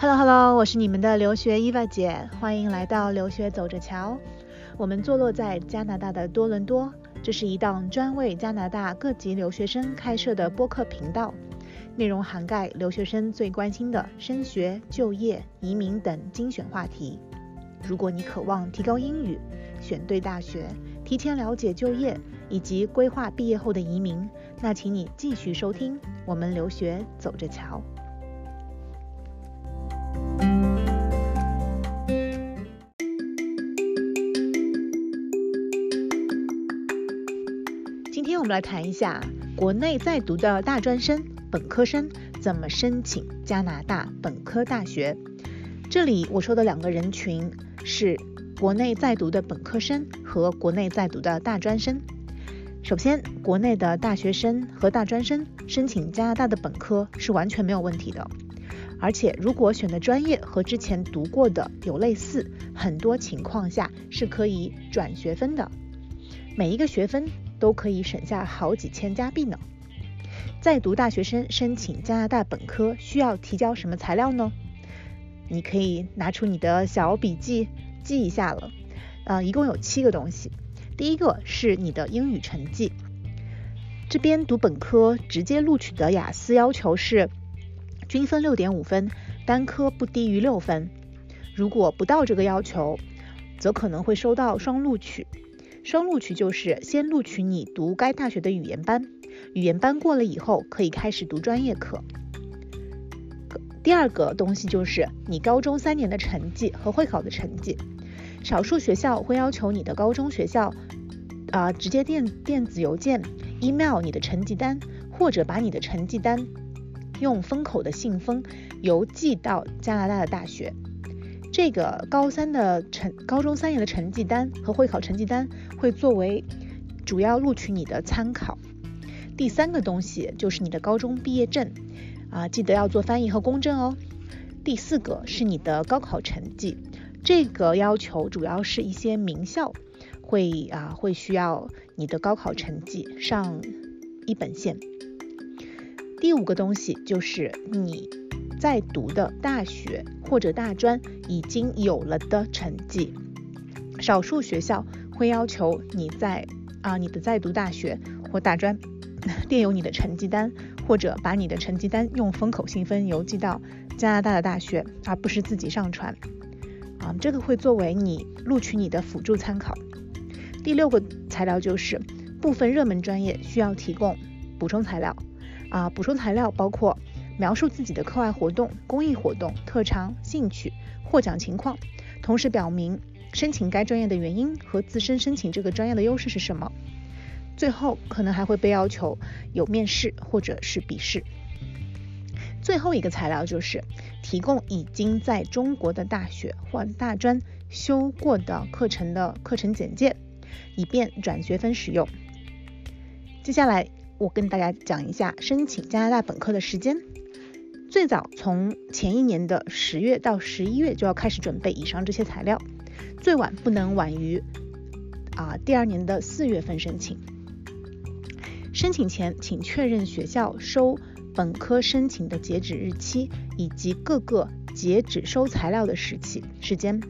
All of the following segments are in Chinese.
Hello Hello，我是你们的留学伊娃姐，欢迎来到留学走着瞧。我们坐落在加拿大的多伦多，这是一档专为加拿大各级留学生开设的播客频道，内容涵盖留学生最关心的升学、就业、移民等精选话题。如果你渴望提高英语、选对大学、提前了解就业以及规划毕业后的移民，那请你继续收听我们留学走着瞧。今天我们来谈一下国内在读的大专生、本科生怎么申请加拿大本科大学。这里我说的两个人群是国内在读的本科生和国内在读的大专生。首先，国内的大学生和大专生申请加拿大的本科是完全没有问题的，而且如果选的专业和之前读过的有类似，很多情况下是可以转学分的，每一个学分。都可以省下好几千加币呢。在读大学生申请加拿大本科需要提交什么材料呢？你可以拿出你的小笔记记一下了。呃，一共有七个东西。第一个是你的英语成绩。这边读本科直接录取的雅思要求是均分六点五分，单科不低于六分。如果不到这个要求，则可能会收到双录取。双录取就是先录取你读该大学的语言班，语言班过了以后可以开始读专业课。第二个东西就是你高中三年的成绩和会考的成绩，少数学校会要求你的高中学校啊直接电电子邮件 email 你的成绩单，或者把你的成绩单用封口的信封邮寄到加拿大的大学。这个高三的成高中三年的成绩单和会考成绩单会作为主要录取你的参考。第三个东西就是你的高中毕业证啊，记得要做翻译和公证哦。第四个是你的高考成绩，这个要求主要是一些名校会啊会需要你的高考成绩上一本线。第五个东西就是你。在读的大学或者大专已经有了的成绩，少数学校会要求你在啊你的在读大学或大专垫有你的成绩单，或者把你的成绩单用封口信封邮寄到加拿大的大学，而不是自己上传啊，这个会作为你录取你的辅助参考。第六个材料就是部分热门专业需要提供补充材料啊，补充材料包括。描述自己的课外活动、公益活动、特长、兴趣、获奖情况，同时表明申请该专业的原因和自身申请这个专业的优势是什么。最后可能还会被要求有面试或者是笔试。最后一个材料就是提供已经在中国的大学或大专修过的课程的课程简介，以便转学分使用。接下来我跟大家讲一下申请加拿大本科的时间。最早从前一年的十月到十一月就要开始准备以上这些材料，最晚不能晚于啊第二年的四月份申请。申请前请确认学校收本科申请的截止日期以及各个截止收材料的时期时间。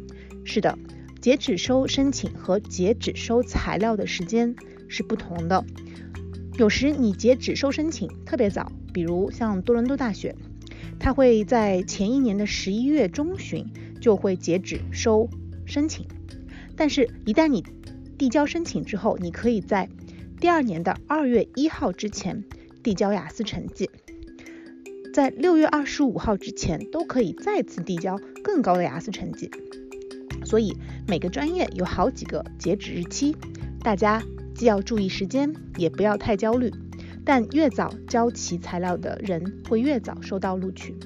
是的，截止收申请和截止收材料的时间是不同的。有时你截止收申请特别早，比如像多伦多大学。它会在前一年的十一月中旬就会截止收申请，但是，一旦你递交申请之后，你可以在第二年的二月一号之前递交雅思成绩，在六月二十五号之前都可以再次递交更高的雅思成绩。所以每个专业有好几个截止日期，大家既要注意时间，也不要太焦虑。但越早交齐材料的人会越早收到录取，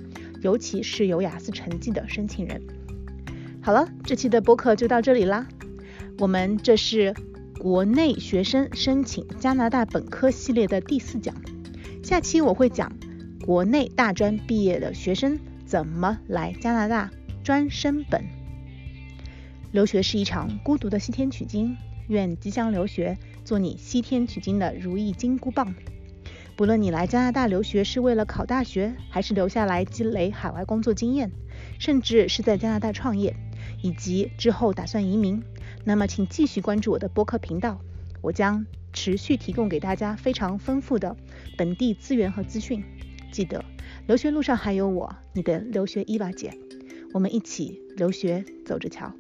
尤其是有雅思成绩的申请人。好了，这期的播客就到这里啦。我们这是国内学生申请加拿大本科系列的第四讲，下期我会讲国内大专毕业的学生怎么来加拿大专升本。留学是一场孤独的西天取经，愿即将留学做你西天取经的如意金箍棒。不论你来加拿大留学是为了考大学，还是留下来积累海外工作经验，甚至是在加拿大创业，以及之后打算移民，那么请继续关注我的播客频道，我将持续提供给大家非常丰富的本地资源和资讯。记得留学路上还有我，你的留学伊娃姐，我们一起留学走着瞧。